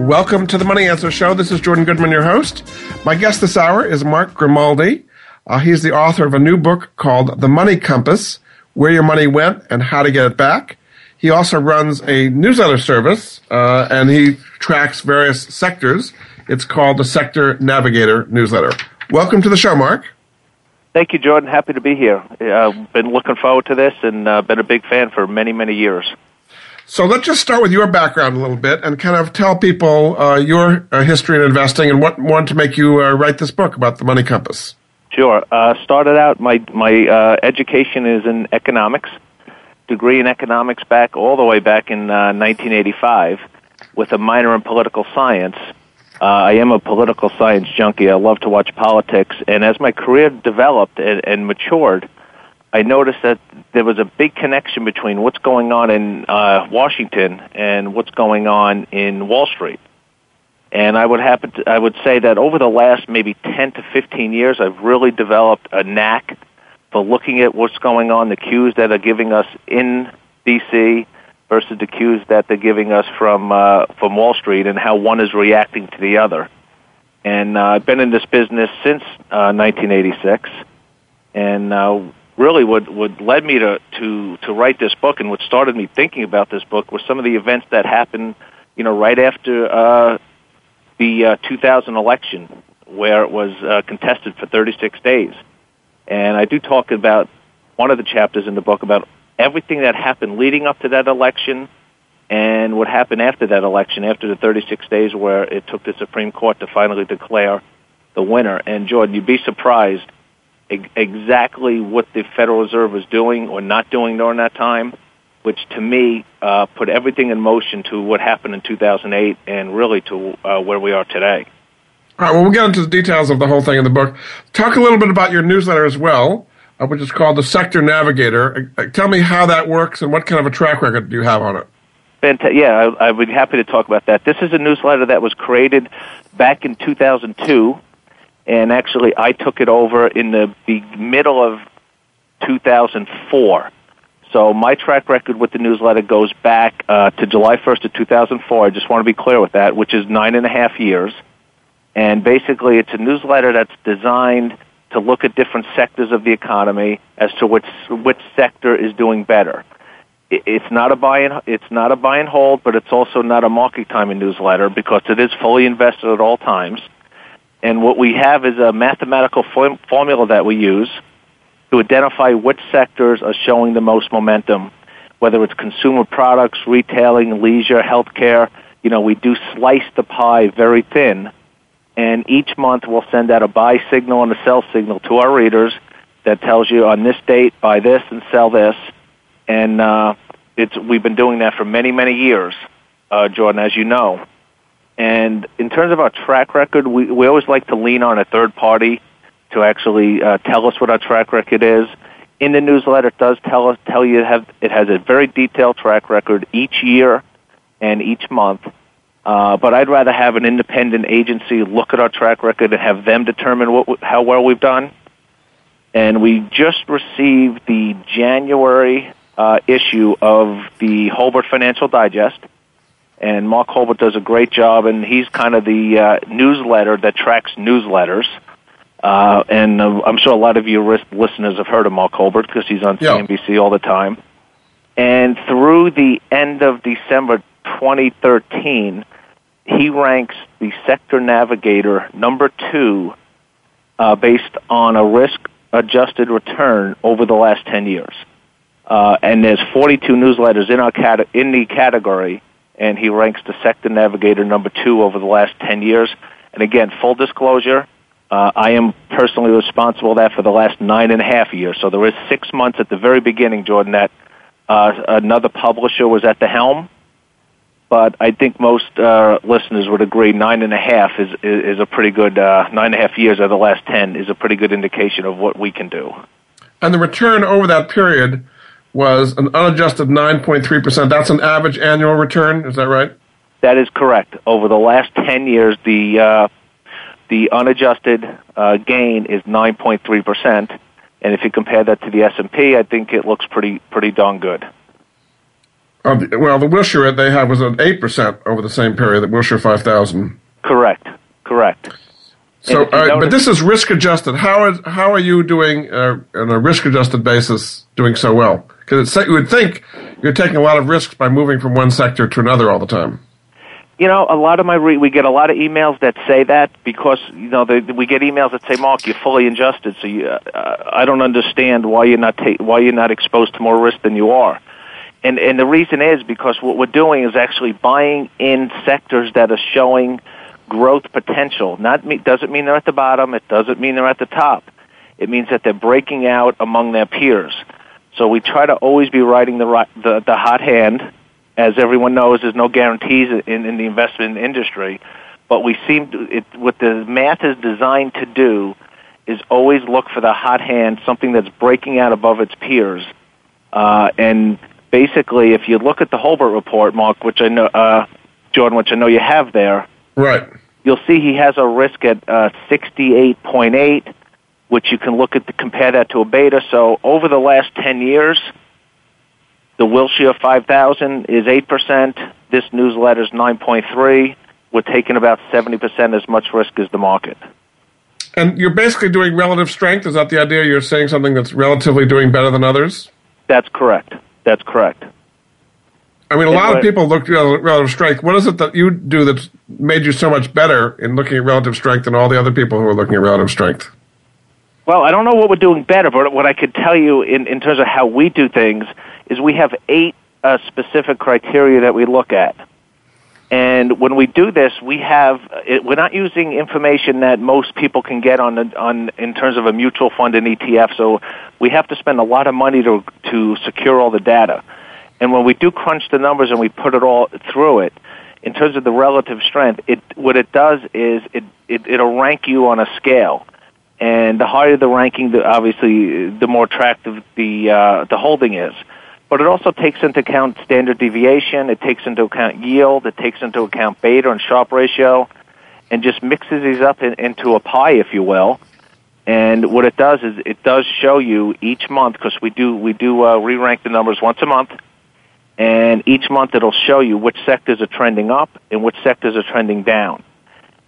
Welcome to the Money Answer Show. This is Jordan Goodman, your host. My guest this hour is Mark Grimaldi. Uh, he's the author of a new book called The Money Compass Where Your Money Went and How to Get It Back. He also runs a newsletter service uh, and he tracks various sectors. It's called the Sector Navigator newsletter. Welcome to the show, Mark. Thank you, Jordan. Happy to be here. I've been looking forward to this and uh, been a big fan for many, many years. So let's just start with your background a little bit and kind of tell people uh, your uh, history in investing and what wanted to make you uh, write this book about the money compass. Sure. Uh, started out my my uh, education is in economics, degree in economics back all the way back in 1985, with a minor in political science uh, I am a political science junkie. I love to watch politics. And as my career developed and, and matured, I noticed that there was a big connection between what's going on in uh, Washington and what's going on in Wall Street. And I would happen to, I would say that over the last maybe 10 to 15 years, I've really developed a knack for looking at what's going on, the cues that are giving us in D.C., versus the cues that they're giving us from uh, from Wall Street and how one is reacting to the other. And uh, I've been in this business since uh, 1986, and uh, really what what led me to, to to write this book and what started me thinking about this book was some of the events that happened, you know, right after uh, the uh, 2000 election, where it was uh, contested for 36 days. And I do talk about one of the chapters in the book about everything that happened leading up to that election and what happened after that election, after the 36 days where it took the Supreme Court to finally declare the winner. And Jordan, you'd be surprised exactly what the Federal Reserve was doing or not doing during that time, which to me uh, put everything in motion to what happened in 2008 and really to uh, where we are today. All right, well, we'll get into the details of the whole thing in the book. Talk a little bit about your newsletter as well uh, which is called the Sector Navigator. Uh, tell me how that works and what kind of a track record do you have on it? Fanta- yeah, I, I would be happy to talk about that. This is a newsletter that was created back in 2002, and actually I took it over in the, middle of 2004. So my track record with the newsletter goes back uh, to July 1st of 2004. I just want to be clear with that, which is nine and a half years. And basically, it's a newsletter that's designed – to look at different sectors of the economy as to which which sector is doing better. It's not a buy and it's not a buy and hold, but it's also not a market timing newsletter because it is fully invested at all times. And what we have is a mathematical form- formula that we use to identify which sectors are showing the most momentum, whether it's consumer products, retailing, leisure, healthcare. You know, we do slice the pie very thin and each month we'll send out a buy signal and a sell signal to our readers that tells you on this date buy this and sell this. And uh, it's we've been doing that for many many years, uh, Jordan, as you know. And in terms of our track record, we we always like to lean on a third party to actually uh, tell us what our track record is. In the newsletter, it does tell us tell you have it has a very detailed track record each year and each month uh, but I'd rather have an independent agency look at our track record and have them determine what, how well we've done. And we just received the January uh, issue of the Hulbert Financial Digest. And Mark Hulbert does a great job, and he's kind of the uh, newsletter that tracks newsletters. Uh, and uh, I'm sure a lot of your listeners have heard of Mark Hulbert because he's on yeah. CNBC all the time. And through the end of December 2013, he ranks the sector navigator number two uh, based on a risk adjusted return over the last 10 years. Uh, and there's 42 newsletters in our cat- in the category, and he ranks the sector navigator number two over the last 10 years. And again, full disclosure, uh, I am personally responsible for that for the last nine and a half years. So there is six months at the very beginning, Jordan, that uh, another publisher was at the helm. But I think most uh, listeners would agree nine and a half is is, is a pretty good uh, nine and a half years of the last ten is a pretty good indication of what we can do. And the return over that period was an unadjusted 9.3%. That's an average annual return, is that right? That is correct. Over the last 10 years, the uh, the unadjusted uh, gain is 9.3%, and if you compare that to the S&P, I think it looks pretty pretty darn good. Uh, well, the Wilshire they had was at 8% over the same period, the Wilshire 5000. Correct. Correct. So, uh, but this is risk adjusted. How is how are you doing uh, on a risk adjusted basis, doing so well? Because you would think you're taking a lot of risks by moving from one sector to another all the time. You know, a lot of my re- we get a lot of emails that say that because you know they, we get emails that say, "Mark, you're fully adjusted, so you, uh, I don't understand why you're not ta- why you're not exposed to more risk than you are." And and the reason is because what we're doing is actually buying in sectors that are showing growth potential. Not doesn't mean they're at the bottom. It doesn't mean they're at the top. It means that they're breaking out among their peers. So we try to always be writing the the, the hot hand. As everyone knows, there's no guarantees in, in the investment industry, but we seem to, it, what the math is designed to do is always look for the hot hand, something that's breaking out above its peers. Uh, and basically, if you look at the Hulbert report, Mark, which I know, uh, Jordan, which I know you have there, right? you'll see he has a risk at uh, 68.8, which you can look at to compare that to a beta. So over the last 10 years, the Wilshire 5000 is 8%. This newsletter is 9.3. We're taking about 70% as much risk as the market. And you're basically doing relative strength. Is that the idea? You're saying something that's relatively doing better than others? That's correct. That's correct. I mean, a lot of people look at relative strength. What is it that you do that's made you so much better in looking at relative strength than all the other people who are looking at relative strength? Well, I don't know what we're doing better, but what I could tell you in, in terms of how we do things is we have eight uh, specific criteria that we look at. And when we do this, we have it, we're not using information that most people can get on on in terms of a mutual fund and ETF. So we have to spend a lot of money to to secure all the data. And when we do crunch the numbers and we put it all through it, in terms of the relative strength, it what it does is it, it it'll rank you on a scale, and the higher the ranking, the obviously the more attractive the uh, the holding is. But it also takes into account standard deviation. It takes into account yield. It takes into account beta and Sharpe ratio, and just mixes these up in, into a pie, if you will. And what it does is it does show you each month because we do we do uh, re-rank the numbers once a month and each month it'll show you which sectors are trending up and which sectors are trending down.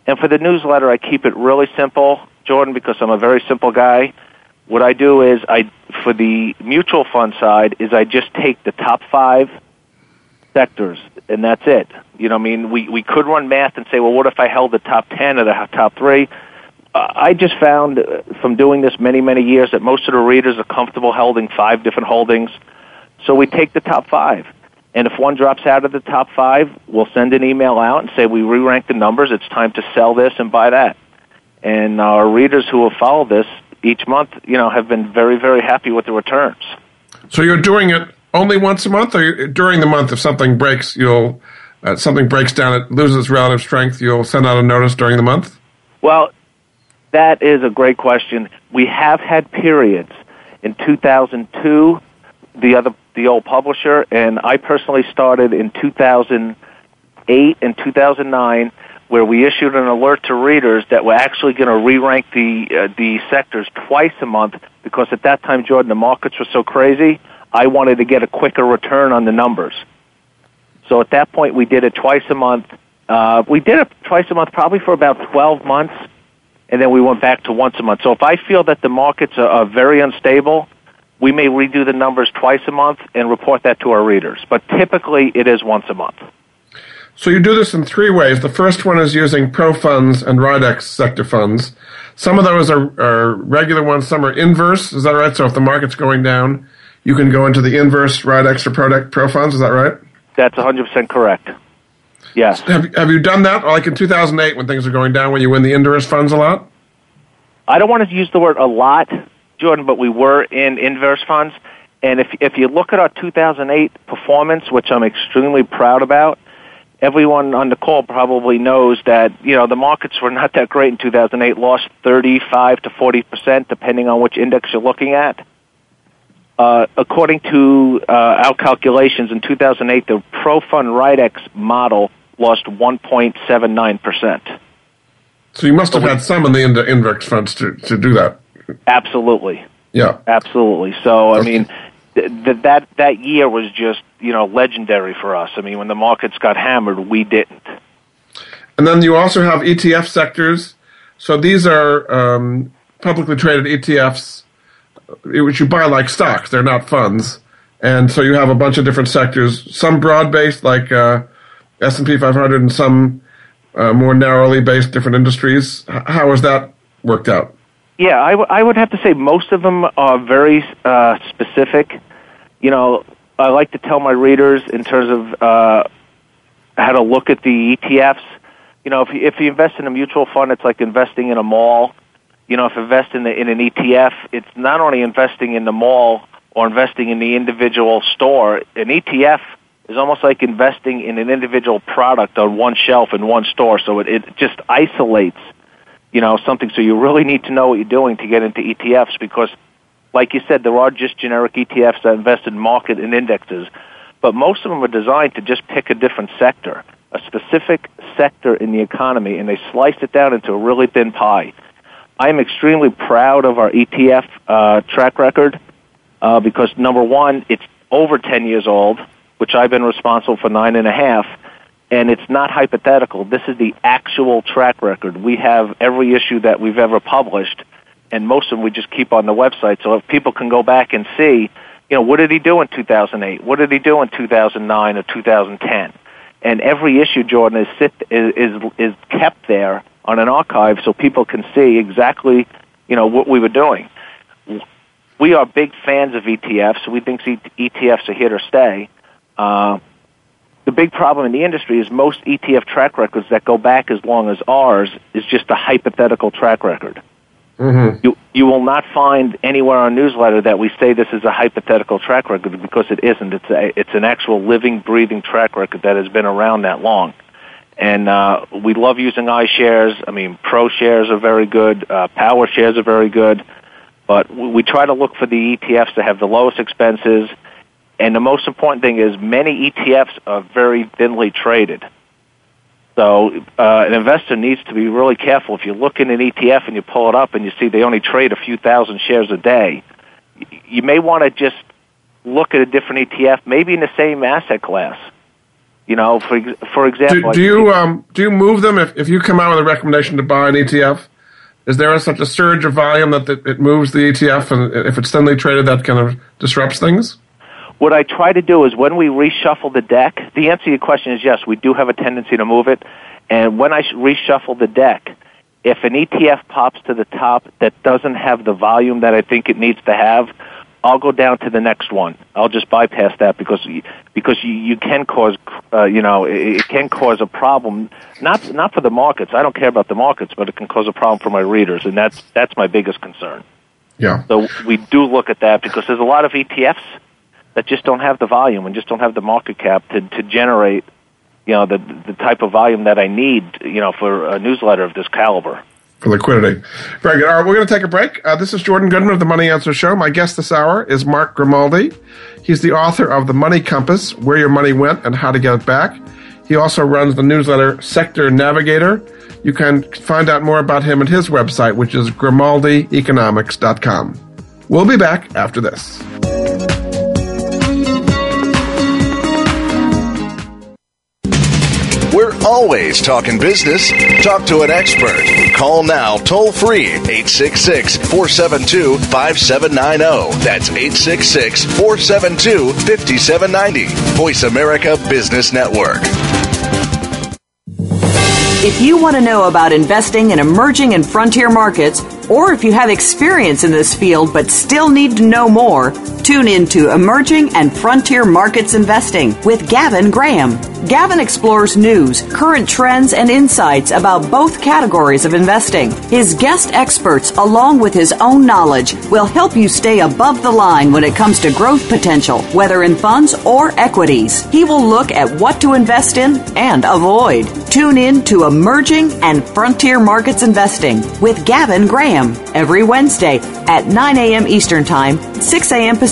And for the newsletter, I keep it really simple, Jordan, because I'm a very simple guy. What I do is I, for the mutual fund side, is I just take the top five sectors, and that's it. You know, I mean, we we could run math and say, well, what if I held the top ten or the top three? I just found uh, from doing this many many years that most of the readers are comfortable holding five different holdings, so we take the top five and if one drops out of the top five, we'll send an email out and say we re-rank the numbers. It's time to sell this and buy that. And our readers who have followed this each month, you know, have been very, very happy with the returns. So you're doing it only once a month, or during the month, if something breaks, you'll uh, something breaks down, it loses relative strength, you'll send out a notice during the month. Well, that is a great question. We have had periods in 2002 the other the old publisher, and I personally started in 2008 and 2009, where we issued an alert to readers that we're actually going to re-rank the uh, the sectors twice a month because at that time, Jordan, the markets were so crazy. I wanted to get a quicker return on the numbers. So at that point, we did it twice a month. Uh, we did it twice a month, probably for about 12 months, and then we went back to once a month. So if I feel that the markets are, are very unstable, we may redo the numbers twice a month and report that to our readers. But typically, it is once a month. So you do this in three ways. The first one is using pro funds and Rydex sector funds. Some of those are, are regular ones, some are inverse. Is that right? So if the market's going down, you can go into the inverse Rydex or pro, pro funds. Is that right? That's 100% correct. Yes. Have, have you done that, like in 2008 when things are going down, when you win the inverse funds a lot? I don't want to use the word a lot, Jordan, but we were in inverse funds. And if if you look at our 2008 performance, which I'm extremely proud about, everyone on the call probably knows that you know the markets were not that great in 2008. Lost 35 to 40 percent, depending on which index you're looking at. Uh, according to uh, our calculations, in 2008, the ProFund Rydex model lost 1.79 percent. So you must have had some in the index funds to, to do that. Absolutely. Yeah. Absolutely. So, I mean, th- that that year was just you know legendary for us. I mean, when the markets got hammered, we didn't. And then you also have ETF sectors. So these are um, publicly traded ETFs, which you buy like stocks. They're not funds. And so you have a bunch of different sectors, some broad-based like uh, S&P 500 and some uh, more narrowly based different industries. How has that worked out? Yeah, I, w- I would have to say most of them are very uh, specific. You know, I like to tell my readers in terms of uh, how to look at the ETFs. You know, if you, if you invest in a mutual fund, it's like investing in a mall. You know, if you invest in, the, in an ETF, it's not only investing in the mall or investing in the individual store. An ETF is almost like investing in an individual product on one shelf in one store. So it, it just isolates, you know, something. So you really need to know what you're doing to get into ETFs because, like you said, there are just generic ETFs that invest in market and indexes, but most of them are designed to just pick a different sector, a specific sector in the economy, and they slice it down into a really thin pie. I am extremely proud of our ETF uh, track record uh, because number one, it's over 10 years old which I've been responsible for nine and a half, and it's not hypothetical. This is the actual track record. We have every issue that we've ever published, and most of them we just keep on the website. So if people can go back and see, you know, what did he do in 2008? What did he do in 2009 or 2010? And every issue, Jordan, is sit, is, is kept there on an archive, so people can see exactly, you know, what we were doing. We are big fans of ETFs. We think ETFs are here to stay. Uh, the big problem in the industry is most ETF track records that go back as long as ours is just a hypothetical track record. Mm-hmm. You you will not find anywhere on newsletter that we say this is a hypothetical track record because it isn't. It's a, it's an actual living, breathing track record that has been around that long. And uh, we love using iShares. I mean, Pro shares are very good. Uh, Power shares are very good. But we try to look for the ETFs that have the lowest expenses and the most important thing is many ETFs are very thinly traded. So uh, an investor needs to be really careful. If you look in an ETF and you pull it up and you see they only trade a few thousand shares a day, you may want to just look at a different ETF, maybe in the same asset class. You know, for for example, do, do you um, do you move them if, if you come out with a recommendation to buy an ETF? Is there such a surge of volume that it moves the ETF, and if it's thinly traded, that kind of disrupts things? What I try to do is when we reshuffle the deck, the answer to your question is yes, we do have a tendency to move it. And when I reshuffle the deck, if an ETF pops to the top that doesn't have the volume that I think it needs to have, I'll go down to the next one. I'll just bypass that because because you, you can cause uh, you know it, it can cause a problem not not for the markets. I don't care about the markets, but it can cause a problem for my readers, and that's that's my biggest concern. Yeah. So we do look at that because there's a lot of ETFs that just don't have the volume and just don't have the market cap to, to generate, you know, the, the type of volume that I need, you know, for a newsletter of this caliber. For liquidity. Very good. All right, we're going to take a break. Uh, this is Jordan Goodman of the Money Answer Show. My guest this hour is Mark Grimaldi. He's the author of The Money Compass, Where Your Money Went and How to Get It Back. He also runs the newsletter Sector Navigator. You can find out more about him at his website, which is grimaldieconomics.com. We'll be back after this. We're always talking business. Talk to an expert. Call now toll free 866 472 5790. That's 866 472 5790. Voice America Business Network. If you want to know about investing in emerging and frontier markets, or if you have experience in this field but still need to know more, Tune in to Emerging and Frontier Markets Investing with Gavin Graham. Gavin explores news, current trends, and insights about both categories of investing. His guest experts, along with his own knowledge, will help you stay above the line when it comes to growth potential, whether in funds or equities. He will look at what to invest in and avoid. Tune in to Emerging and Frontier Markets Investing with Gavin Graham every Wednesday at 9 a.m. Eastern Time, 6 a.m. Pacific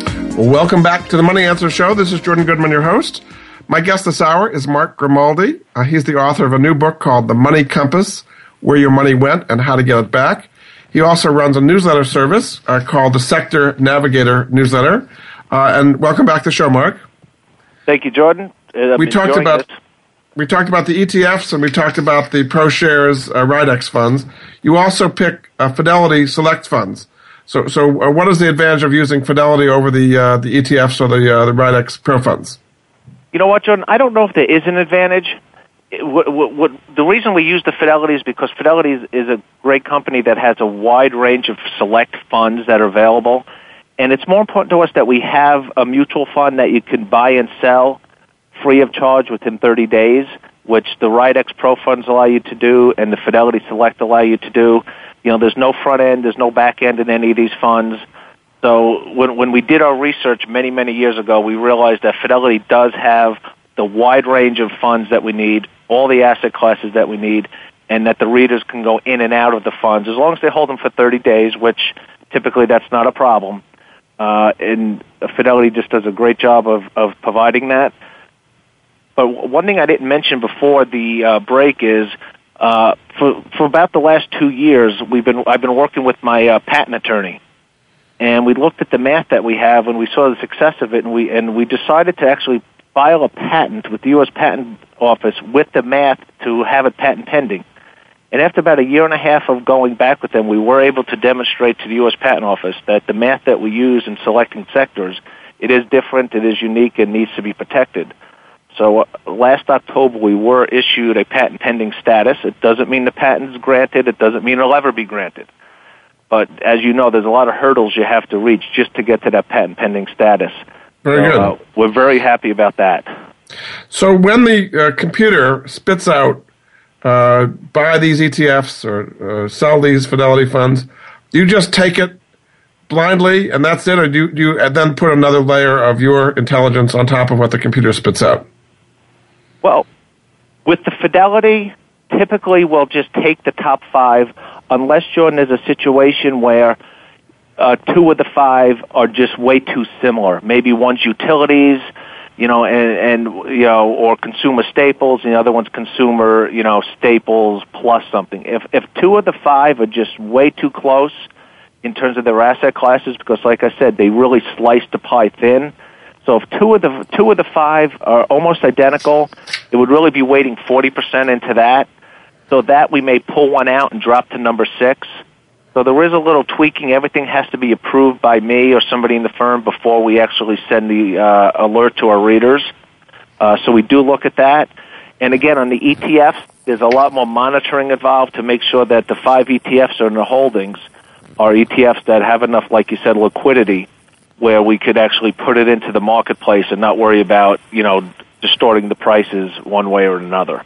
Well, welcome back to the Money Answer Show. This is Jordan Goodman, your host. My guest this hour is Mark Grimaldi. Uh, he's the author of a new book called The Money Compass Where Your Money Went and How to Get It Back. He also runs a newsletter service uh, called the Sector Navigator Newsletter. Uh, and welcome back to the show, Mark. Thank you, Jordan. Uh, we talked about we talked about the ETFs and we talked about the ProShares uh, Rydex funds. You also pick uh, Fidelity Select funds. So, so uh, what is the advantage of using Fidelity over the uh, the ETFs or the uh, the Rydex Pro funds? You know what, Jordan? I don't know if there is an advantage. What, what, what, the reason we use the Fidelity is because Fidelity is, is a great company that has a wide range of select funds that are available, and it's more important to us that we have a mutual fund that you can buy and sell free of charge within 30 days, which the Rydex Pro funds allow you to do, and the Fidelity Select allow you to do. You know, there's no front end, there's no back end in any of these funds. So when when we did our research many many years ago, we realized that Fidelity does have the wide range of funds that we need, all the asset classes that we need, and that the readers can go in and out of the funds as long as they hold them for 30 days, which typically that's not a problem. Uh, and Fidelity just does a great job of, of providing that. But one thing I didn't mention before the uh, break is uh, for for about the last two years, we've been I've been working with my uh, patent attorney, and we looked at the math that we have, and we saw the success of it, and we and we decided to actually file a patent with the U.S. Patent Office with the math to have it patent pending. And after about a year and a half of going back with them, we were able to demonstrate to the U.S. Patent Office that the math that we use in selecting sectors, it is different, it is unique, and needs to be protected. So uh, last October, we were issued a patent pending status. It doesn't mean the patent is granted. It doesn't mean it'll ever be granted. But as you know, there's a lot of hurdles you have to reach just to get to that patent pending status. Very so, good. Uh, we're very happy about that. So when the uh, computer spits out uh, buy these ETFs or uh, sell these Fidelity funds, you just take it blindly and that's it, or do you, do you then put another layer of your intelligence on top of what the computer spits out? Well, with the fidelity, typically we'll just take the top five, unless Jordan is a situation where uh, two of the five are just way too similar. Maybe one's utilities, you know, and, and you know, or consumer staples, and the other one's consumer, you know, staples plus something. If if two of the five are just way too close in terms of their asset classes, because like I said, they really slice the pie thin so if two of the two of the five are almost identical, it would really be weighting forty percent into that. So that we may pull one out and drop to number six. So there is a little tweaking. Everything has to be approved by me or somebody in the firm before we actually send the uh, alert to our readers. Uh, so we do look at that. And again, on the ETFs, there's a lot more monitoring involved to make sure that the five ETFs are in the holdings are ETFs that have enough, like you said, liquidity where we could actually put it into the marketplace and not worry about, you know, distorting the prices one way or another.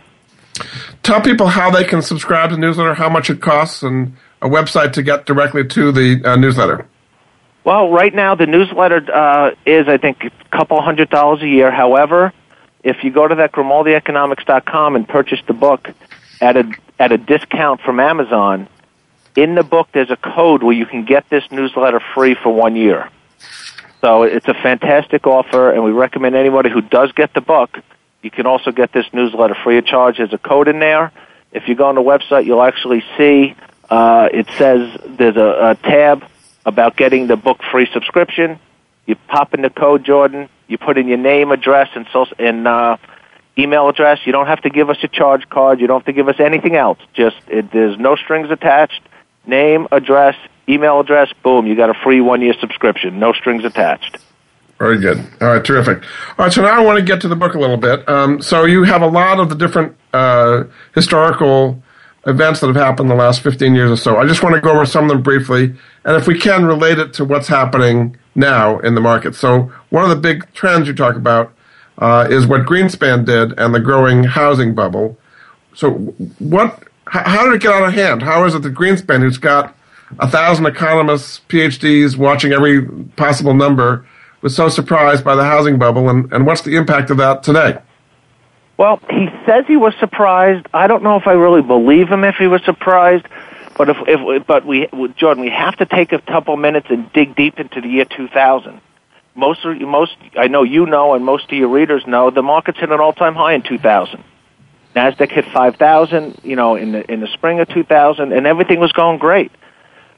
Tell people how they can subscribe to the newsletter, how much it costs, and a website to get directly to the uh, newsletter. Well, right now the newsletter uh, is, I think, a couple hundred dollars a year. However, if you go to that GrimaldiEconomics.com and purchase the book at a at a discount from Amazon, in the book there's a code where you can get this newsletter free for one year. So it's a fantastic offer, and we recommend anybody who does get the book, you can also get this newsletter free of charge. There's a code in there. If you go on the website, you'll actually see uh, it says there's a, a tab about getting the book free subscription. You pop in the code, Jordan. You put in your name, address, and social, and uh, email address. You don't have to give us a charge card. You don't have to give us anything else. Just it, there's no strings attached. Name, address, email address, boom, you got a free one year subscription, no strings attached. Very good. All right, terrific. All right, so now I want to get to the book a little bit. Um, so you have a lot of the different uh, historical events that have happened in the last 15 years or so. I just want to go over some of them briefly, and if we can, relate it to what's happening now in the market. So one of the big trends you talk about uh, is what Greenspan did and the growing housing bubble. So what? How did it get out of hand? How is it that Greenspan, who's got a thousand economists, PhDs, watching every possible number, was so surprised by the housing bubble, and, and what's the impact of that today? Well, he says he was surprised. I don't know if I really believe him if he was surprised, but if, if but we Jordan, we have to take a couple minutes and dig deep into the year 2000. Most most I know you know, and most of your readers know, the market's hit an all-time high in 2000. Nasdaq hit 5,000, you know, in the in the spring of 2000, and everything was going great.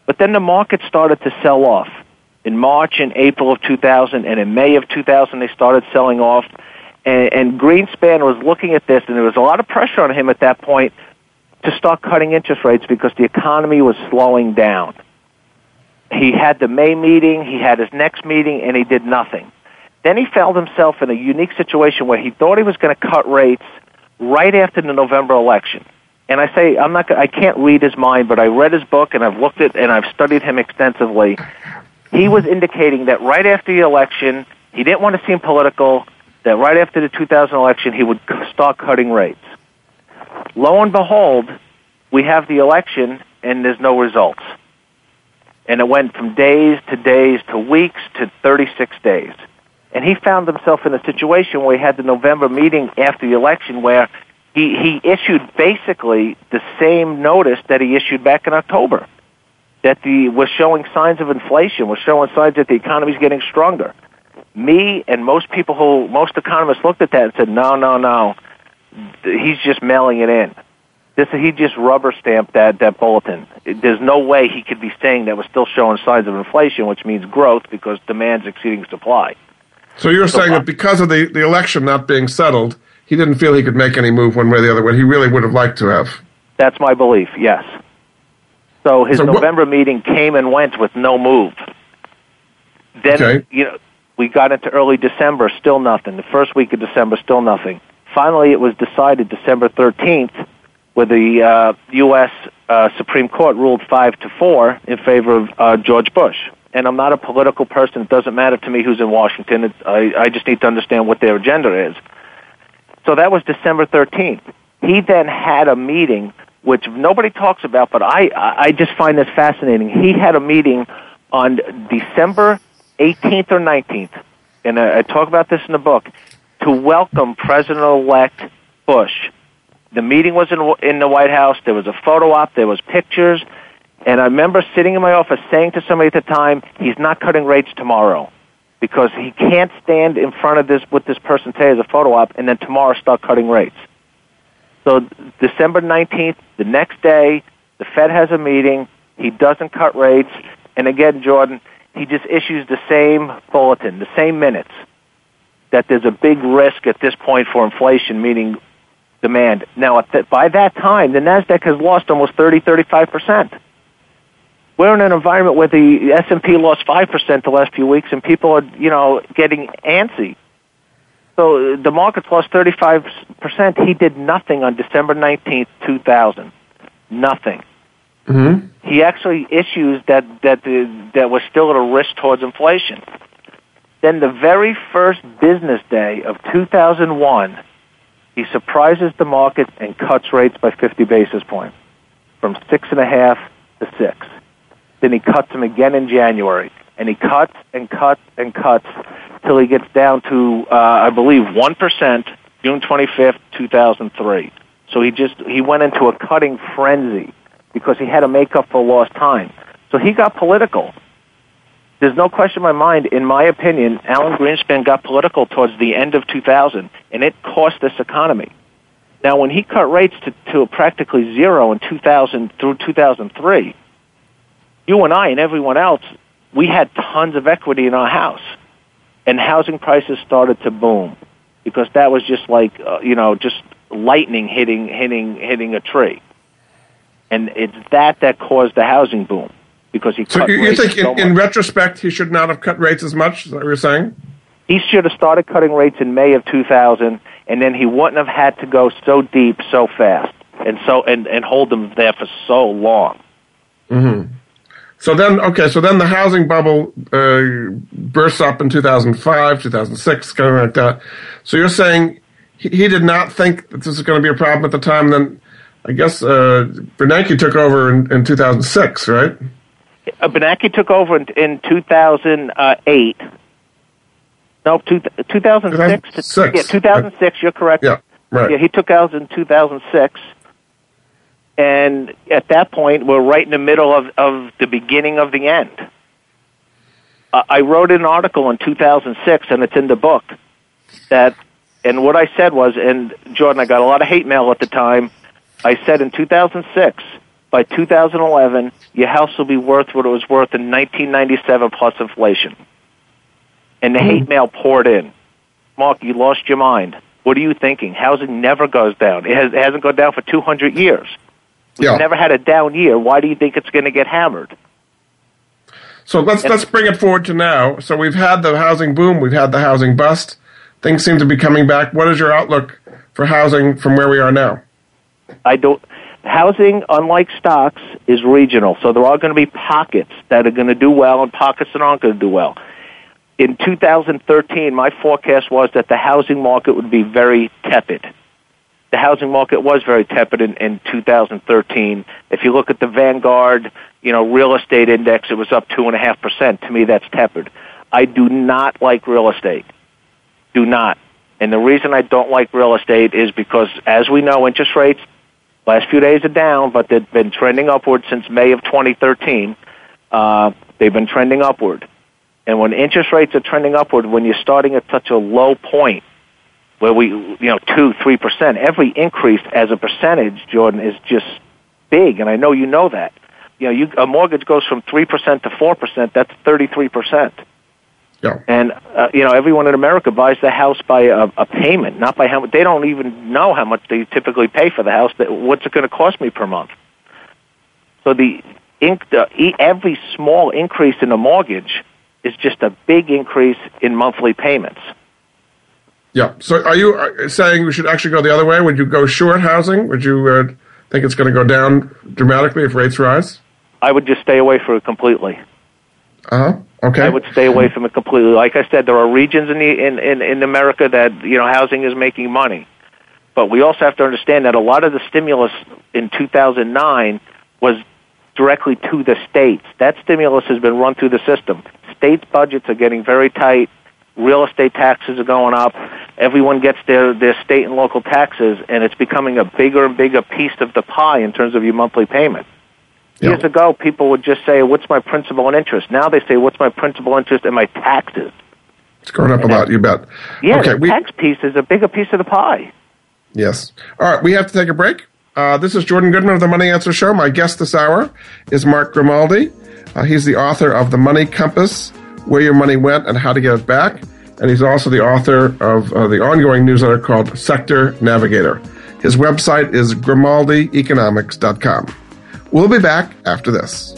But then the market started to sell off. In March and April of 2000 and in May of 2000, they started selling off. And, and Greenspan was looking at this, and there was a lot of pressure on him at that point to start cutting interest rates because the economy was slowing down. He had the May meeting, he had his next meeting, and he did nothing. Then he found himself in a unique situation where he thought he was going to cut rates right after the November election and I say I'm not. I can't read his mind, but I read his book and I've looked at and I've studied him extensively. He was indicating that right after the election, he didn't want to seem political. That right after the 2000 election, he would start cutting rates. Lo and behold, we have the election and there's no results. And it went from days to days to weeks to 36 days. And he found himself in a situation where he had the November meeting after the election where he, he issued basically the same notice that he issued back in October. That the was showing signs of inflation, was showing signs that the economy is getting stronger. Me and most people who most economists looked at that and said, no, no, no, he's just mailing it in. This he just rubber stamped that that bulletin. There's no way he could be saying that was still showing signs of inflation, which means growth because demand's exceeding supply. So you're so, saying that because of the, the election not being settled, he didn't feel he could make any move one way or the other, but he really would have liked to have. That's my belief, yes. So his so November meeting came and went with no move. Then, okay. you know, we got into early December, still nothing. The first week of December, still nothing. Finally, it was decided December 13th, where the uh, U.S. Uh, Supreme Court ruled five to four in favor of uh, George Bush. And I'm not a political person. It doesn't matter to me who's in Washington. It, I, I just need to understand what their agenda is. So that was December 13th. He then had a meeting, which nobody talks about, but I, I just find this fascinating. He had a meeting on December 18th or 19th, and I, I talk about this in the book, to welcome President-elect Bush. The meeting was in, in the White House. There was a photo op. There was pictures. And I remember sitting in my office saying to somebody at the time, he's not cutting rates tomorrow because he can't stand in front of this with this person today as a photo op and then tomorrow start cutting rates. So December 19th, the next day, the Fed has a meeting. He doesn't cut rates. And again, Jordan, he just issues the same bulletin, the same minutes, that there's a big risk at this point for inflation, meaning demand. Now, by that time, the NASDAQ has lost almost 30, 35% we're in an environment where the S&P lost 5% the last few weeks and people are, you know, getting antsy. So the market's lost 35%. He did nothing on December 19th, 2000. Nothing. Mm-hmm. He actually issues that, that, the, that was still at a risk towards inflation. Then the very first business day of 2001, he surprises the market and cuts rates by 50 basis points from six and a half to six. Then he cuts them again in January, and he cuts and cuts and cuts till he gets down to, uh, I believe, 1%, June 25th, 2003. So he just, he went into a cutting frenzy because he had to make up for lost time. So he got political. There's no question in my mind, in my opinion, Alan Greenspan got political towards the end of 2000, and it cost this economy. Now, when he cut rates to, to practically zero in 2000 through 2003, you and I and everyone else, we had tons of equity in our house, and housing prices started to boom because that was just like uh, you know just lightning hitting hitting hitting a tree, and it's that that caused the housing boom because he. So cut you, you rates think, so in, in retrospect, he should not have cut rates as much? Is that what you're saying? he should have started cutting rates in May of 2000, and then he wouldn't have had to go so deep so fast and so and and hold them there for so long. Mm-hmm. So then, okay, so then the housing bubble uh, bursts up in 2005, 2006, kind of like that. So you're saying he, he did not think that this was going to be a problem at the time. Then I guess uh, Bernanke took over in, in 2006, right? Uh, Bernanke took over in, in 2008. No, two, 2006. 2006. Yeah, 2006. You're correct. Yeah, right. Yeah, he took out in 2006. And at that point, we're right in the middle of, of the beginning of the end. Uh, I wrote an article in 2006, and it's in the book, that, and what I said was, and Jordan, I got a lot of hate mail at the time. I said in 2006, by 2011, your house will be worth what it was worth in 1997 plus inflation. And the hate mail poured in. Mark, you lost your mind. What are you thinking? Housing never goes down. It, has, it hasn't gone down for 200 years. We've Yeah. never had a down year. Why do you think it's going to get hammered? So let's let's bring it forward to now. So we've had the housing boom, we've had the housing bust. Things seem to be coming back. What is your outlook for housing from where we are now? I don't. Housing, unlike stocks, is regional. So there are going to be pockets that are going to do well and pockets that aren't going to do well. In 2013, my forecast was that the housing market would be very tepid. The housing market was very tepid in, in 2013. If you look at the Vanguard, you know, real estate index, it was up two and a half percent. To me, that's tepid. I do not like real estate. Do not. And the reason I don't like real estate is because, as we know, interest rates last few days are down, but they've been trending upward since May of 2013. Uh, they've been trending upward. And when interest rates are trending upward, when you're starting at such a low point, where we, you know, two, three percent, every increase as a percentage, Jordan, is just big, and I know you know that. You know, you, a mortgage goes from three percent to four percent. That's thirty-three percent. Yeah. And uh, you know, everyone in America buys the house by a, a payment, not by how much. They don't even know how much they typically pay for the house. That what's it going to cost me per month? So the, inc- the e- every small increase in a mortgage is just a big increase in monthly payments. Yeah. So are you uh, saying we should actually go the other way? Would you go short housing? Would you uh, think it's going to go down dramatically if rates rise? I would just stay away from it completely. Uh huh. Okay. I would stay away from it completely. Like I said, there are regions in the in, in, in America that you know housing is making money, but we also have to understand that a lot of the stimulus in 2009 was directly to the states. That stimulus has been run through the system. States' budgets are getting very tight. Real estate taxes are going up. Everyone gets their, their state and local taxes, and it's becoming a bigger and bigger piece of the pie in terms of your monthly payment. Yeah. Years ago, people would just say, "What's my principal and interest?" Now they say, "What's my principal interest and my taxes?" It's going up a lot. You bet. Yeah, Okay. the We, tax piece is a bigger piece of the pie. Yes. All right, we have to take a break. Uh, this is Jordan Goodman of the Money Answer Show. My guest this hour is Mark Grimaldi. Uh, he's the author of The Money Compass Where Your Money Went and How to Get It Back. And he's also the author of uh, the ongoing newsletter called Sector Navigator. His website is grimaldieconomics.com. We'll be back after this.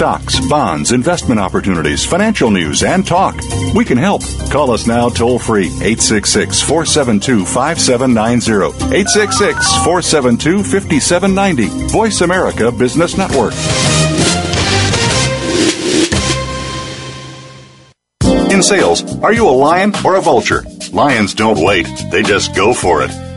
Stocks, bonds, investment opportunities, financial news, and talk. We can help. Call us now toll free 866 472 5790. 866 472 5790. Voice America Business Network. In sales, are you a lion or a vulture? Lions don't wait, they just go for it.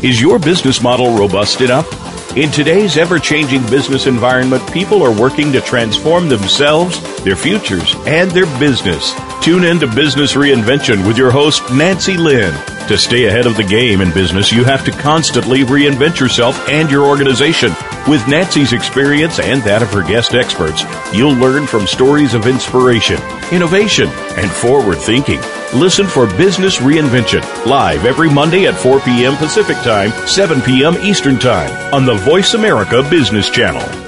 Is your business model robust enough? In today's ever changing business environment, people are working to transform themselves, their futures, and their business. Tune in to Business Reinvention with your host, Nancy Lynn. To stay ahead of the game in business, you have to constantly reinvent yourself and your organization. With Nancy's experience and that of her guest experts, you'll learn from stories of inspiration, innovation, and forward thinking. Listen for Business Reinvention live every Monday at 4 p.m. Pacific Time, 7 p.m. Eastern Time on the Voice America Business Channel.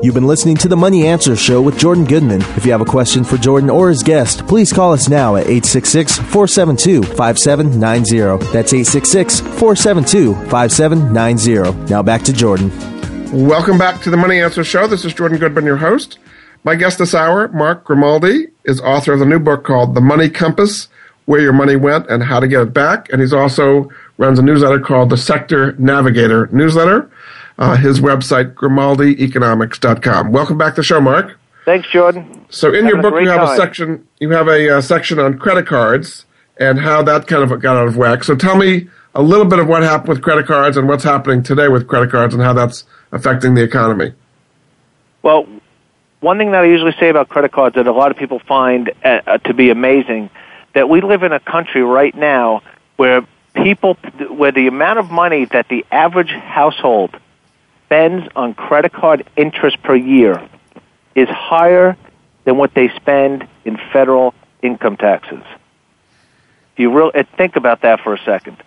You've been listening to the Money Answer Show with Jordan Goodman. If you have a question for Jordan or his guest, please call us now at 866 472 5790. That's 866 472 5790. Now back to Jordan. Welcome back to the Money Answer Show. This is Jordan Goodman, your host. My guest this hour, Mark Grimaldi, is author of the new book called The Money Compass Where Your Money Went and How to Get It Back. And he's also runs a newsletter called the Sector Navigator newsletter. Uh, his website, grimaldieconomics.com. Welcome back to the show, Mark. Thanks, Jordan. So in Having your book, you have a section. You have a uh, section on credit cards and how that kind of got out of whack. So tell me a little bit of what happened with credit cards and what's happening today with credit cards and how that's affecting the economy. Well, one thing that I usually say about credit cards that a lot of people find uh, uh, to be amazing that we live in a country right now where people, where the amount of money that the average household spends on credit card interest per year is higher than what they spend in federal income taxes. You real, uh, think about that for a second.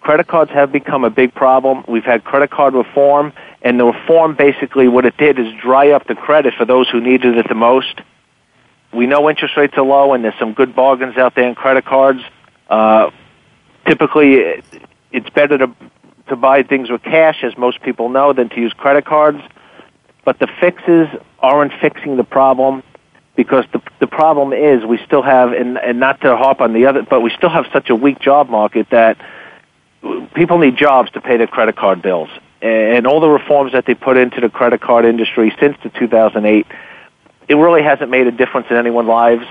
Credit cards have become a big problem. We've had credit card reform, and the reform basically what it did is dry up the credit for those who needed it the most. We know interest rates are low, and there's some good bargains out there in credit cards. Uh, typically, it's better to to buy things with cash, as most people know, than to use credit cards. But the fixes aren't fixing the problem because the the problem is we still have, and, and not to harp on the other, but we still have such a weak job market that people need jobs to pay their credit card bills. And all the reforms that they put into the credit card industry since the 2008, it really hasn't made a difference in anyone's lives.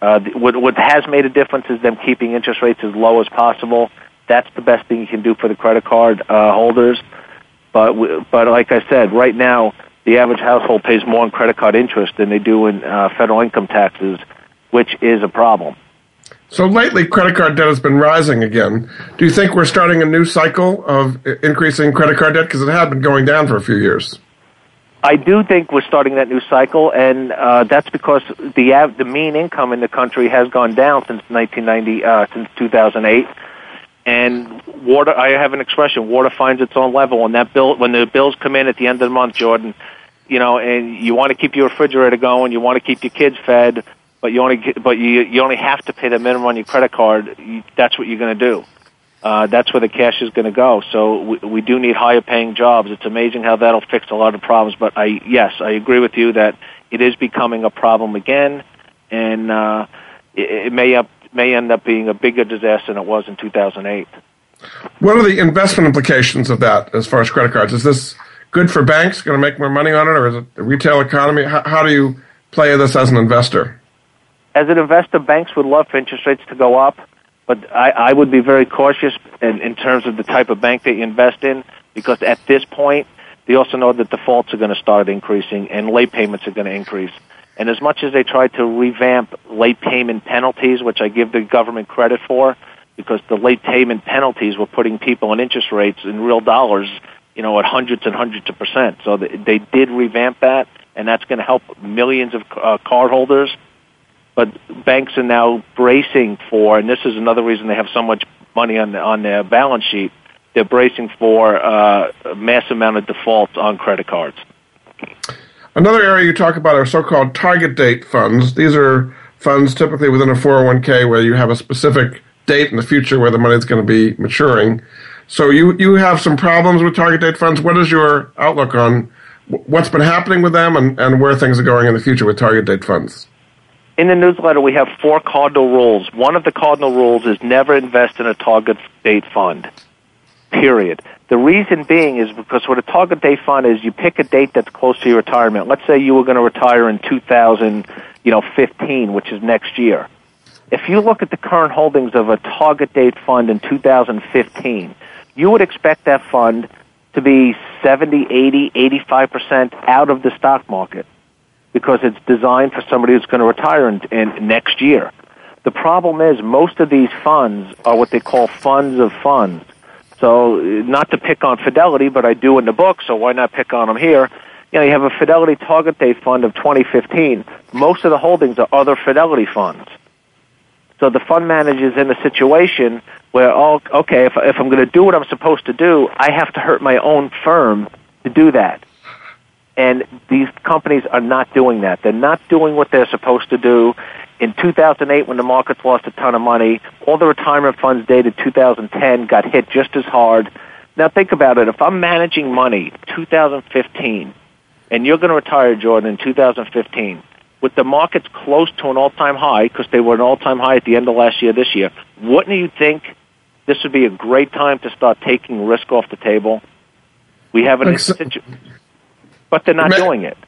Uh, what, what has made a difference is them keeping interest rates as low as possible. That's the best thing you can do for the credit card uh, holders. But w- but like I said, right now the average household pays more in credit card interest than they do in uh, federal income taxes, which is a problem. So lately, credit card debt has been rising again. Do you think we're starting a new cycle of increasing credit card debt because it had been going down for a few years? I do think we're starting that new cycle, and uh, that's because the av- the mean income in the country has gone down since 1990, uh, since 2008. And water, I have an expression: water finds its own level. When that bill, when the bills come in at the end of the month, Jordan, you know, and you want to keep your refrigerator going, you want to keep your kids fed, but you only but you you only have to pay the minimum on your credit card. That's what you're going to do. Uh, that's where the cash is going to go. So we, we do need higher paying jobs. It's amazing how that'll fix a lot of problems. But I yes, I agree with you that it is becoming a problem again, and uh, it, it may up may end up being a bigger disaster than it was in 2008. What are the investment implications of that as far as credit cards? Is this good for banks, going to make more money on it, or is it the retail economy? How, how do you play this as an investor? as an investor, banks would love for interest rates to go up, but I, I would be very cautious in, in terms of the type of bank that you invest in because at this point, they also know that defaults are going to start increasing and late payments are going to increase. And as much as they tried to revamp late payment penalties, which I give the government credit for, because the late payment penalties were putting people in interest rates in real dollars, you know, at hundreds and hundreds of percent. So they did revamp that, and that's going to help millions of uh, cardholders. But banks are now bracing for, and this is another reason they have so much money on the, on their balance sheet. They're bracing for uh, a mass amount of defaults on credit cards. Another area you talk about are so-called target date funds. These are funds typically within a 401k where you have a specific date in the future where the money is going to be maturing. So you, you have some problems with target date funds. What is your outlook on what's been happening with them and, and where things are going in the future with target date funds? In the newsletter, we have four cardinal rules. One of the cardinal rules is never invest in a target date fund. Period. The reason being is because what a target date fund is, you pick a date that's close to your retirement. Let's say you were going to retire in 2000, you know, 15, which is next year. If you look at the current holdings of a target date fund in 2015, you would expect that fund to be 70, 80, 85% out of the stock market because it's designed for somebody who's going to retire in, in next year. The problem is most of these funds are what they call funds of funds so, not to pick on Fidelity, but I do in the book, so why not pick on them here? You know, you have a Fidelity Target Date Fund of 2015. Most of the holdings are other Fidelity funds. So the fund manager is in a situation where, oh, okay, if, if I'm going to do what I'm supposed to do, I have to hurt my own firm to do that. And these companies are not doing that. They're not doing what they're supposed to do. In 2008, when the markets lost a ton of money, all the retirement funds dated 2010 got hit just as hard. Now think about it. If I'm managing money 2015, and you're going to retire, Jordan, in 2015, with the markets close to an all-time high, because they were an all-time high at the end of last year this year, wouldn't you think this would be a great time to start taking risk off the table? We have an situation, but they're not doing it.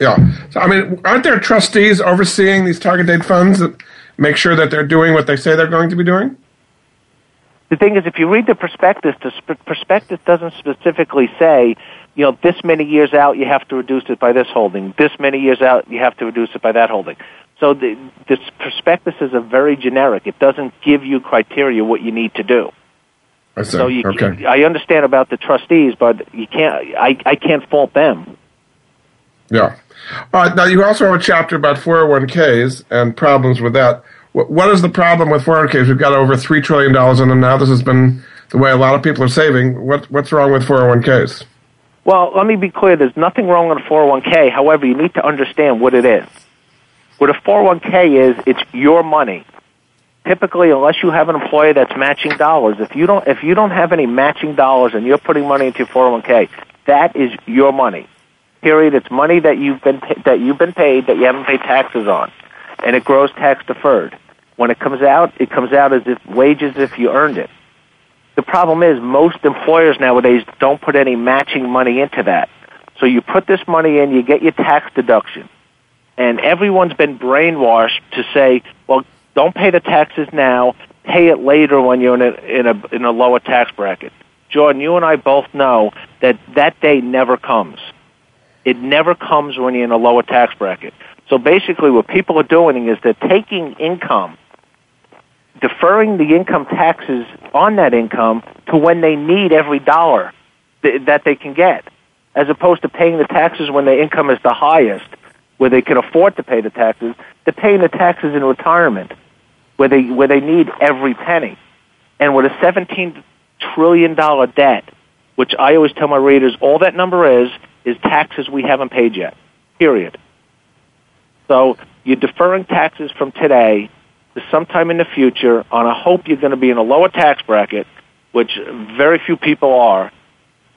Yeah. So, I mean, aren't there trustees overseeing these target date funds that make sure that they're doing what they say they're going to be doing? The thing is, if you read the prospectus, the prospectus doesn't specifically say, you know, this many years out you have to reduce it by this holding. This many years out you have to reduce it by that holding. So the, this prospectus is a very generic. It doesn't give you criteria what you need to do. I see. So you, okay. I understand about the trustees, but you can't. I, I can't fault them. Yeah. All right. Now you also have a chapter about 401ks and problems with that. What is the problem with 401ks? We've got over three trillion dollars in them now. This has been the way a lot of people are saving. What, what's wrong with 401ks? Well, let me be clear. There's nothing wrong with a 401k. However, you need to understand what it is. What a 401k is, it's your money. Typically, unless you have an employer that's matching dollars, if you don't, if you don't have any matching dollars and you're putting money into your 401k, that is your money period. It's money that you've been that you've been paid that you haven't paid taxes on, and it grows tax deferred. When it comes out, it comes out as if wages if you earned it. The problem is most employers nowadays don't put any matching money into that. So you put this money in, you get your tax deduction. And everyone's been brainwashed to say, well, don't pay the taxes now, pay it later when you're in a, in a, in a lower tax bracket. Jordan, you and I both know that that day never comes. It never comes when you're in a lower tax bracket. So basically, what people are doing is they're taking income, deferring the income taxes on that income to when they need every dollar th- that they can get, as opposed to paying the taxes when their income is the highest, where they can afford to pay the taxes. They're paying the taxes in retirement, where they where they need every penny. And with a 17 trillion dollar debt, which I always tell my readers, all that number is is taxes we haven't paid yet. Period. So you're deferring taxes from today to sometime in the future on a hope you're going to be in a lower tax bracket, which very few people are,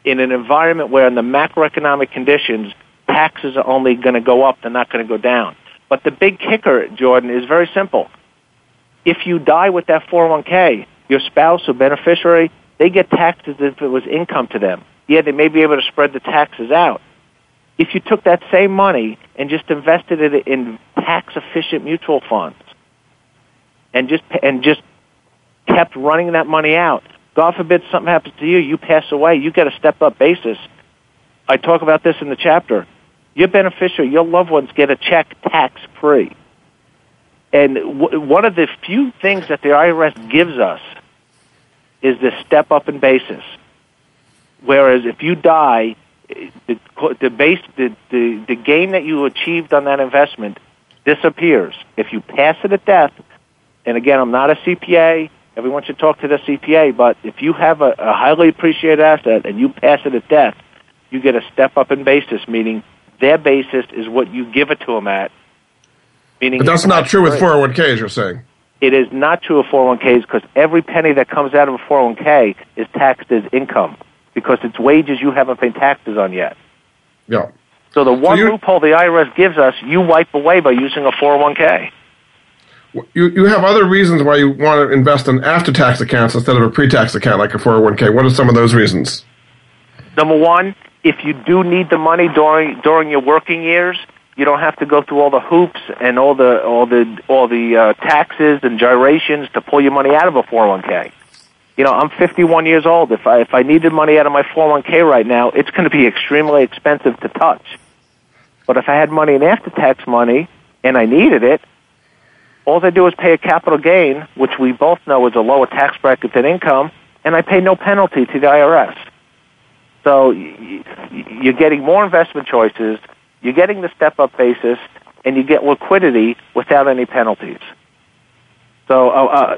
in an environment where in the macroeconomic conditions, taxes are only going to go up, they're not going to go down. But the big kicker, Jordan, is very simple. If you die with that 401k, your spouse or beneficiary, they get taxed as if it was income to them yeah, they may be able to spread the taxes out. if you took that same money and just invested it in tax efficient mutual funds and just and just kept running that money out. God forbid something happens to you, you pass away, you get a step up basis. I talk about this in the chapter. Your beneficiary, your loved ones get a check tax free. And w- one of the few things that the IRS gives us is this step up in basis. Whereas if you die, the, the base, the, the, the gain that you achieved on that investment disappears. If you pass it at death, and again, I'm not a CPA, everyone should talk to the CPA, but if you have a, a highly appreciated asset and you pass it at death, you get a step up in basis, meaning their basis is what you give it to them at. Meaning but that's not true with 401ks, you're saying? It is not true with 401ks because every penny that comes out of a 401k is taxed as income because it's wages you haven't paid taxes on yet. Yeah. So the one so loophole the IRS gives us, you wipe away by using a 401k. You, you have other reasons why you want to invest in after tax accounts instead of a pre tax account like a 401k. What are some of those reasons? Number one, if you do need the money during during your working years, you don't have to go through all the hoops and all the all the all the uh, taxes and gyrations to pull your money out of a 401k. You know, I'm 51 years old. If I if I needed money out of my 401k right now, it's going to be extremely expensive to touch. But if I had money in after tax money and I needed it, all they do is pay a capital gain, which we both know is a lower tax bracket than income, and I pay no penalty to the IRS. So you're getting more investment choices, you're getting the step up basis, and you get liquidity without any penalties. So uh, uh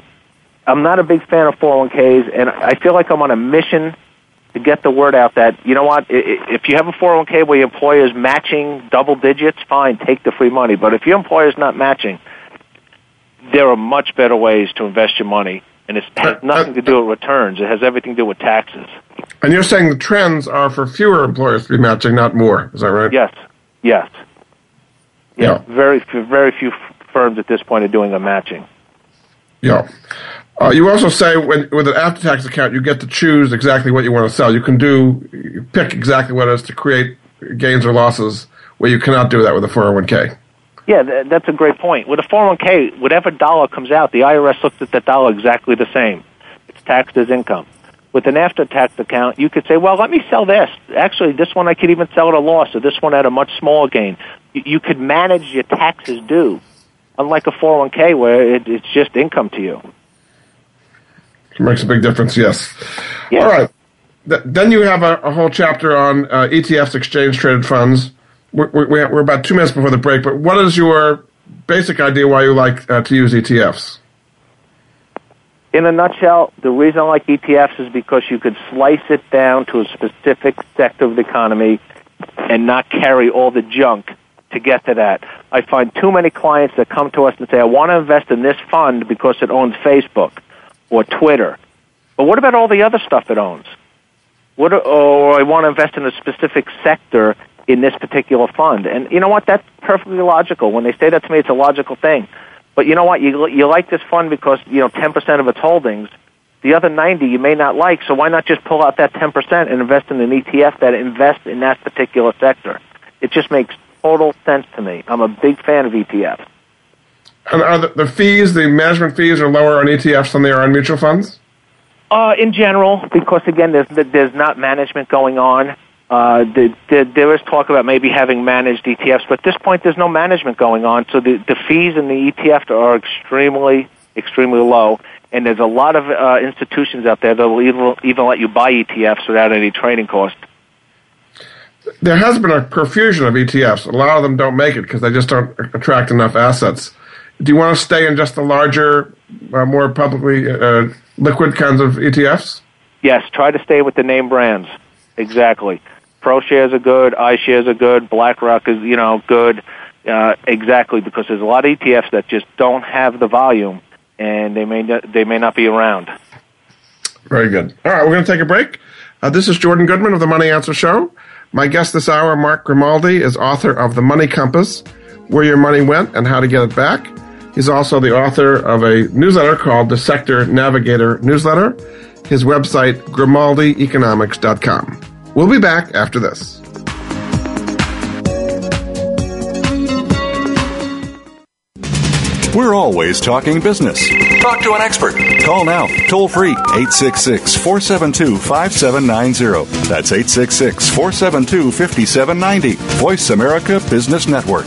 I'm not a big fan of 401ks, and I feel like I'm on a mission to get the word out that you know what if you have a 401k where your employer is matching double digits fine take the free money but if your employer is not matching there are much better ways to invest your money, and it has uh, nothing uh, to do with returns. It has everything to do with taxes. And you're saying the trends are for fewer employers to be matching, not more. Is that right? Yes. Yes. Yeah. yeah. Very, very few firms at this point are doing a matching. Yeah. Uh, you also say when, with an after-tax account, you get to choose exactly what you want to sell. You can do, you pick exactly what it is to create gains or losses, where you cannot do that with a 401k. Yeah, th- that's a great point. With a 401k, whatever dollar comes out, the IRS looks at that dollar exactly the same. It's taxed as income. With an after-tax account, you could say, well, let me sell this. Actually, this one I could even sell at a loss, or this one at a much smaller gain. You, you could manage your taxes due, unlike a 401k where it, it's just income to you. It makes a big difference, yes. All right. Th- then you have a, a whole chapter on uh, ETFs, exchange-traded funds we're, we're, we're about two minutes before the break, but what is your basic idea why you like uh, to use ETFs? In a nutshell, the reason I like ETFs is because you could slice it down to a specific sector of the economy and not carry all the junk to get to that. I find too many clients that come to us and say, I want to invest in this fund because it owns Facebook or Twitter. But what about all the other stuff it owns? What, or I want to invest in a specific sector in this particular fund. And you know what? That's perfectly logical. When they say that to me, it's a logical thing. But you know what? You you like this fund because you know ten percent of its holdings. The other ninety you may not like. So why not just pull out that ten percent and invest in an ETF that invests in that particular sector? It just makes total sense to me. I'm a big fan of ETFs. And are the, the fees, the management fees, are lower on ETFs than they are on mutual funds? Uh, in general, because again, there's there's not management going on. Uh, the, the, there is talk about maybe having managed ETFs, but at this point there's no management going on, so the, the fees in the ETF are extremely, extremely low. And there's a lot of uh, institutions out there that will even, even let you buy ETFs without any trading cost. There has been a profusion of ETFs. A lot of them don't make it because they just don't attract enough assets. Do you want to stay in just the larger, uh, more publicly uh, liquid kinds of ETFs? Yes, try to stay with the name brands. Exactly. ProShares are good, iShares are good, BlackRock is you know good. Uh, exactly because there's a lot of ETFs that just don't have the volume, and they may not, they may not be around. Very good. All right, we're going to take a break. Uh, this is Jordan Goodman of the Money Answer Show. My guest this hour, Mark Grimaldi, is author of The Money Compass: Where Your Money Went and How to Get It Back. He's also the author of a newsletter called the Sector Navigator Newsletter. His website, GrimaldiEconomics.com. We'll be back after this. We're always talking business. Talk to an expert. Call now, toll free, 866 472 5790. That's 866 472 5790. Voice America Business Network.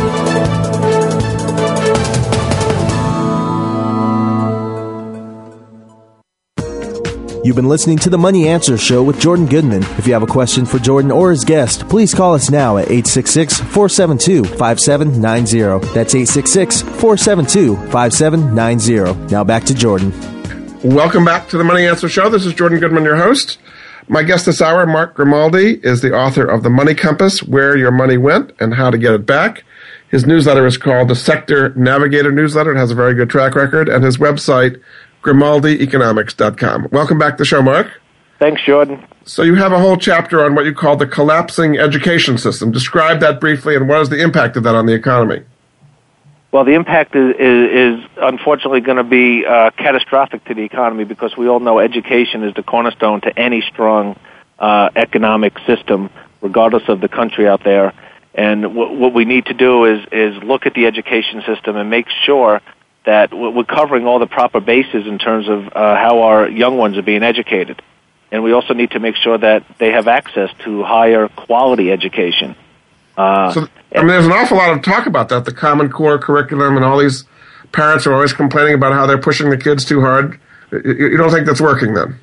You've been listening to the Money Answer Show with Jordan Goodman. If you have a question for Jordan or his guest, please call us now at 866 472 5790. That's 866 472 5790. Now back to Jordan. Welcome back to the Money Answer Show. This is Jordan Goodman, your host. My guest this hour, Mark Grimaldi, is the author of The Money Compass Where Your Money Went and How to Get It Back. His newsletter is called the Sector Navigator Newsletter. It has a very good track record, and his website GrimaldiEconomics.com. Welcome back to the show, Mark. Thanks, Jordan. So you have a whole chapter on what you call the collapsing education system. Describe that briefly, and what is the impact of that on the economy? Well, the impact is, is, is unfortunately going to be uh, catastrophic to the economy because we all know education is the cornerstone to any strong uh, economic system, regardless of the country out there. And what, what we need to do is is look at the education system and make sure that we're covering all the proper bases in terms of uh, how our young ones are being educated. And we also need to make sure that they have access to higher quality education. Uh, so, I mean, there's an awful lot of talk about that, the Common Core curriculum, and all these parents are always complaining about how they're pushing the kids too hard. You don't think that's working then?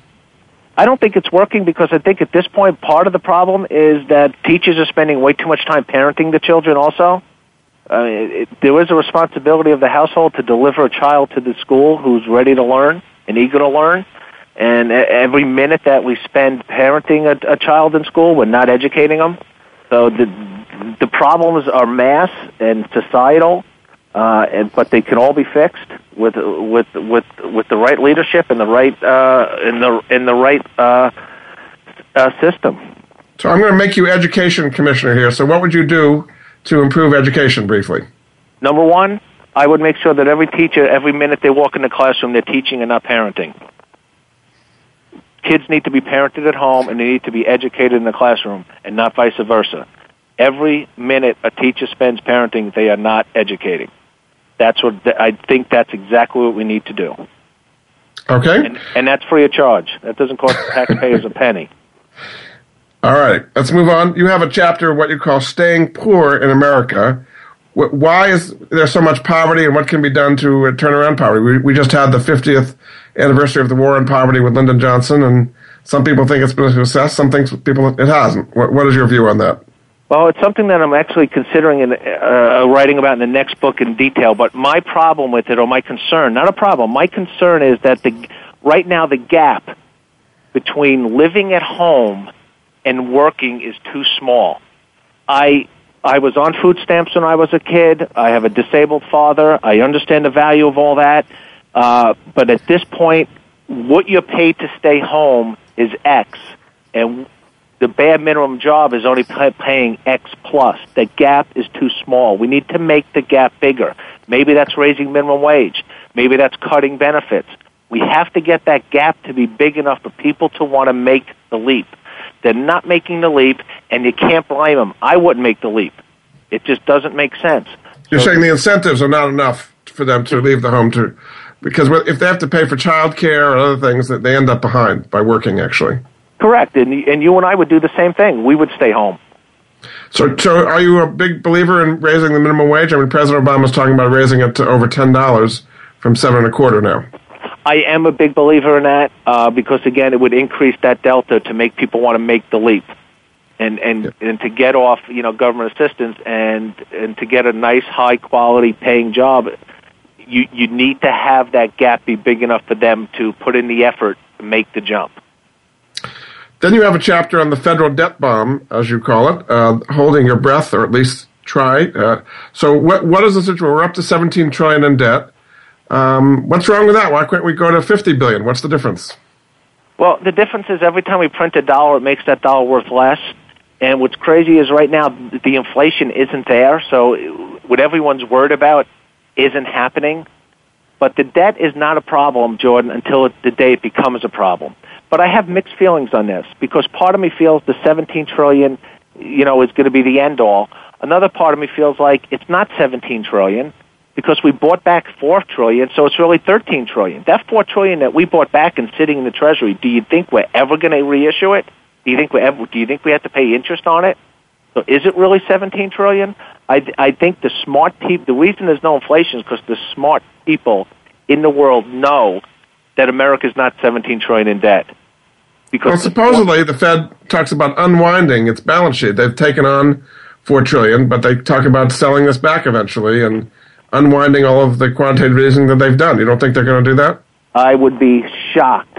I don't think it's working because I think at this point part of the problem is that teachers are spending way too much time parenting the children also. Uh, it, it, there is a responsibility of the household to deliver a child to the school who's ready to learn and eager to learn. And every minute that we spend parenting a, a child in school, we're not educating them. So the the problems are mass and societal, uh, and, but they can all be fixed with with with with the right leadership and the right uh, in the in the right uh, uh, system. So I'm going to make you education commissioner here. So what would you do to improve education briefly? Number one, I would make sure that every teacher, every minute they walk in the classroom, they're teaching and not parenting. Kids need to be parented at home and they need to be educated in the classroom and not vice versa. Every minute a teacher spends parenting, they are not educating. That's what I think that's exactly what we need to do. Okay. And, and that's free of charge. That doesn't cost taxpayers a penny. All right, let's move on. You have a chapter of what you call staying poor in America. Why is there so much poverty, and what can be done to uh, turn around poverty? We, we just had the 50th anniversary of the war on poverty with Lyndon Johnson, and some people think it's been a success. Some think people it hasn't. What, what is your view on that? Well, it's something that I'm actually considering in, uh, writing about in the next book in detail. But my problem with it, or my concern, not a problem, my concern is that the right now the gap between living at home and working is too small. I I was on food stamps when I was a kid. I have a disabled father. I understand the value of all that. Uh, but at this point, what you're paid to stay home is X, and the bare minimum job is only pay- paying X plus. The gap is too small. We need to make the gap bigger. Maybe that's raising minimum wage. Maybe that's cutting benefits. We have to get that gap to be big enough for people to want to make the leap. They're not making the leap, and you can't blame them. I wouldn't make the leap. It just doesn't make sense. You're so, saying the incentives are not enough for them to leave the home to, because if they have to pay for child care or other things, that they end up behind by working actually. Correct, and and you and I would do the same thing. We would stay home. So, so are you a big believer in raising the minimum wage? I mean, President Obama's talking about raising it to over ten dollars from seven and a quarter now. I am a big believer in that uh, because again, it would increase that delta to make people want to make the leap, and and yeah. and to get off you know government assistance and and to get a nice high quality paying job. You you need to have that gap be big enough for them to put in the effort to make the jump. Then you have a chapter on the federal debt bomb, as you call it, uh, holding your breath, or at least try. Uh, so, what what is the situation? We're up to 17 trillion in debt. Um, what's wrong with that? Why can't we go to 50 billion? What's the difference? Well, the difference is every time we print a dollar, it makes that dollar worth less. And what's crazy is right now the inflation isn't there, so what everyone's worried about isn't happening. But the debt is not a problem, Jordan, until the day it becomes a problem. But I have mixed feelings on this because part of me feels the 17 trillion, you know, is going to be the end all. Another part of me feels like it's not 17 trillion because we bought back 4 trillion, so it's really 13 trillion. That 4 trillion that we bought back and sitting in the treasury, do you think we're ever going to reissue it? Do you think we ever do you think we have to pay interest on it? So is it really 17 trillion? I I think the smart people the reason there's no inflation is because the smart people in the world know that America is not 17 trillion in debt. Because well, supposedly the Fed talks about unwinding its balance sheet. They've taken on four trillion, but they talk about selling this back eventually and unwinding all of the quantitative easing that they've done. You don't think they're going to do that? I would be shocked,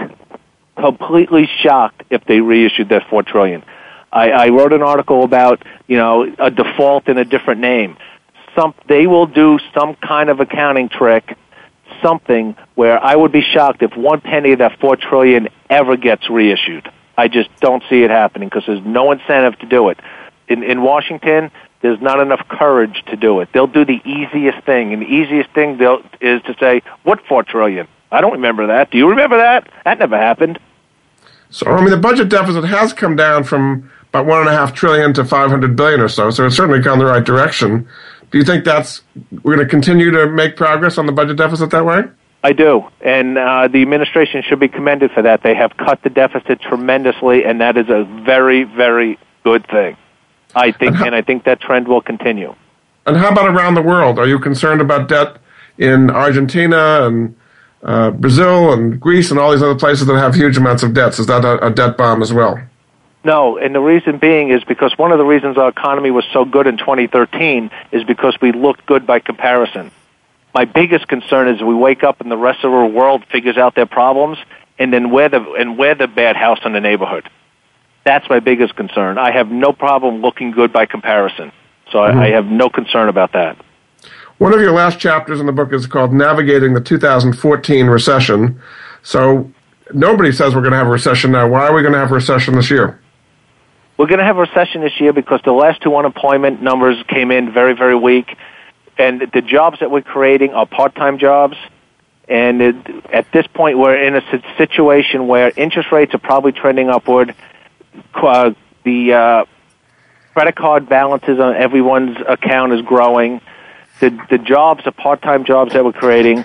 completely shocked, if they reissued that four trillion. I, I wrote an article about you know a default in a different name. Some they will do some kind of accounting trick something where I would be shocked if one penny of that four trillion ever gets reissued. I just don't see it happening because there's no incentive to do it. In, in Washington, there's not enough courage to do it. They'll do the easiest thing, and the easiest thing they'll, is to say, "What four trillion? I don't remember that. Do you remember that? That never happened." So, I mean, the budget deficit has come down from about one and a half trillion to five hundred billion or so. So it's certainly gone the right direction. Do you think that's we're going to continue to make progress on the budget deficit that way? I do, and uh, the administration should be commended for that. They have cut the deficit tremendously, and that is a very, very good thing. I think, and, how, and I think that trend will continue. And how about around the world? Are you concerned about debt in Argentina and uh, Brazil and Greece and all these other places that have huge amounts of debts? Is that a, a debt bomb as well? No, and the reason being is because one of the reasons our economy was so good in 2013 is because we looked good by comparison. My biggest concern is we wake up and the rest of the world figures out their problems, and then we're the and we're the bad house in the neighborhood. That's my biggest concern. I have no problem looking good by comparison, so mm-hmm. I, I have no concern about that. One of your last chapters in the book is called "Navigating the 2014 Recession." So nobody says we're going to have a recession now. Why are we going to have a recession this year? We're going to have a recession this year because the last two unemployment numbers came in very, very weak, and the jobs that we're creating are part-time jobs. And it, at this point, we're in a situation where interest rates are probably trending upward. Uh, the uh, credit card balances on everyone's account is growing. The the jobs, the part-time jobs that we're creating,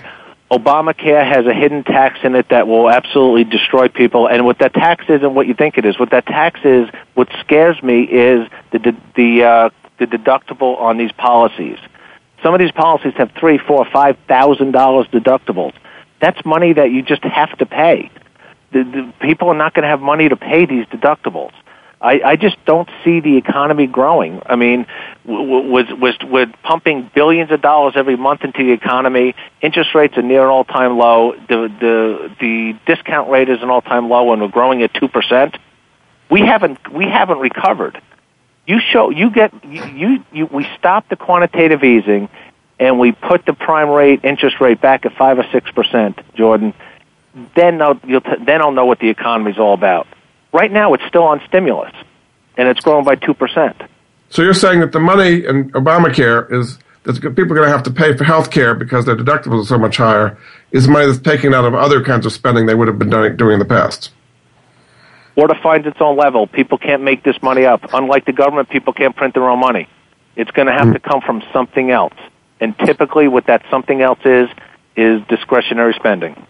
Obamacare has a hidden tax in it that will absolutely destroy people. And what that tax is, and what you think it is. What that tax is, what scares me is the the uh, the deductible on these policies. Some of these policies have three, four, five thousand dollars deductibles. That's money that you just have to pay. The, the people are not going to have money to pay these deductibles. I, I just don't see the economy growing. I mean, with with with pumping billions of dollars every month into the economy, interest rates are near an all time low. The the the discount rate is an all time low, and we're growing at two percent. We haven't we haven't recovered. You show you get you, you we stop the quantitative easing, and we put the prime rate interest rate back at five or six percent, Jordan. Then I'll, you'll t- then I'll know what the economy's all about. Right now, it's still on stimulus, and it's growing by 2%. So you're saying that the money in Obamacare is that people are going to have to pay for health care because their deductibles are so much higher is money that's taken out of other kinds of spending they would have been doing, doing in the past. Or to find its own level. People can't make this money up. Unlike the government, people can't print their own money. It's going to have mm. to come from something else. And typically, what that something else is, is discretionary spending.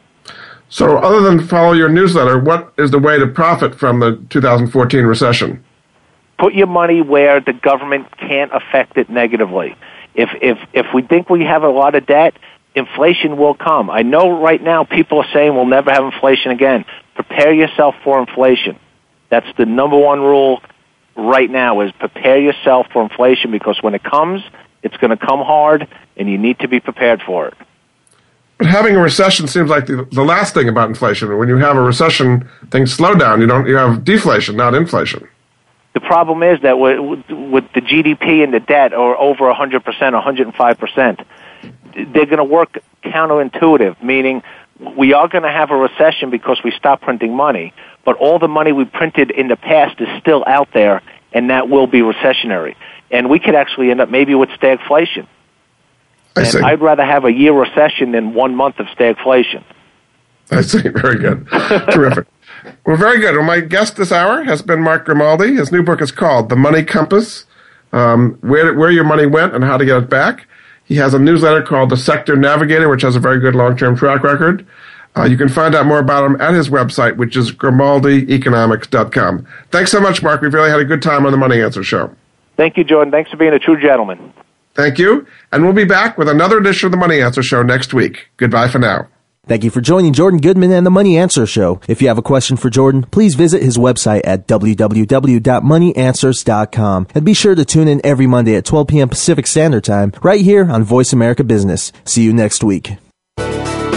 So, other than follow your newsletter, what is the way to profit from the 2014 recession? Put your money where the government can't affect it negatively. If if if we think we have a lot of debt, inflation will come. I know right now people are saying we'll never have inflation again. Prepare yourself for inflation. That's the number one rule right now is prepare yourself for inflation because when it comes, it's going to come hard and you need to be prepared for it. Having a recession seems like the, the last thing about inflation. When you have a recession, things slow down. You don't you have deflation, not inflation. The problem is that with, with the GDP and the debt are over 100%, 105%, they're going to work counterintuitive, meaning we are going to have a recession because we stop printing money, but all the money we printed in the past is still out there, and that will be recessionary. And we could actually end up maybe with stagflation. I and see. I'd rather have a year recession than one month of stagflation. I see. Very good. Terrific. Well, very good. Well, my guest this hour has been Mark Grimaldi. His new book is called The Money Compass um, where, where Your Money Went and How to Get It Back. He has a newsletter called The Sector Navigator, which has a very good long term track record. Uh, you can find out more about him at his website, which is grimaldieconomics.com. Thanks so much, Mark. We've really had a good time on the Money Answer Show. Thank you, Jordan. Thanks for being a true gentleman. Thank you. And we'll be back with another edition of the Money Answer Show next week. Goodbye for now. Thank you for joining Jordan Goodman and the Money Answer Show. If you have a question for Jordan, please visit his website at www.moneyanswers.com and be sure to tune in every Monday at 12 p.m. Pacific Standard Time right here on Voice America Business. See you next week.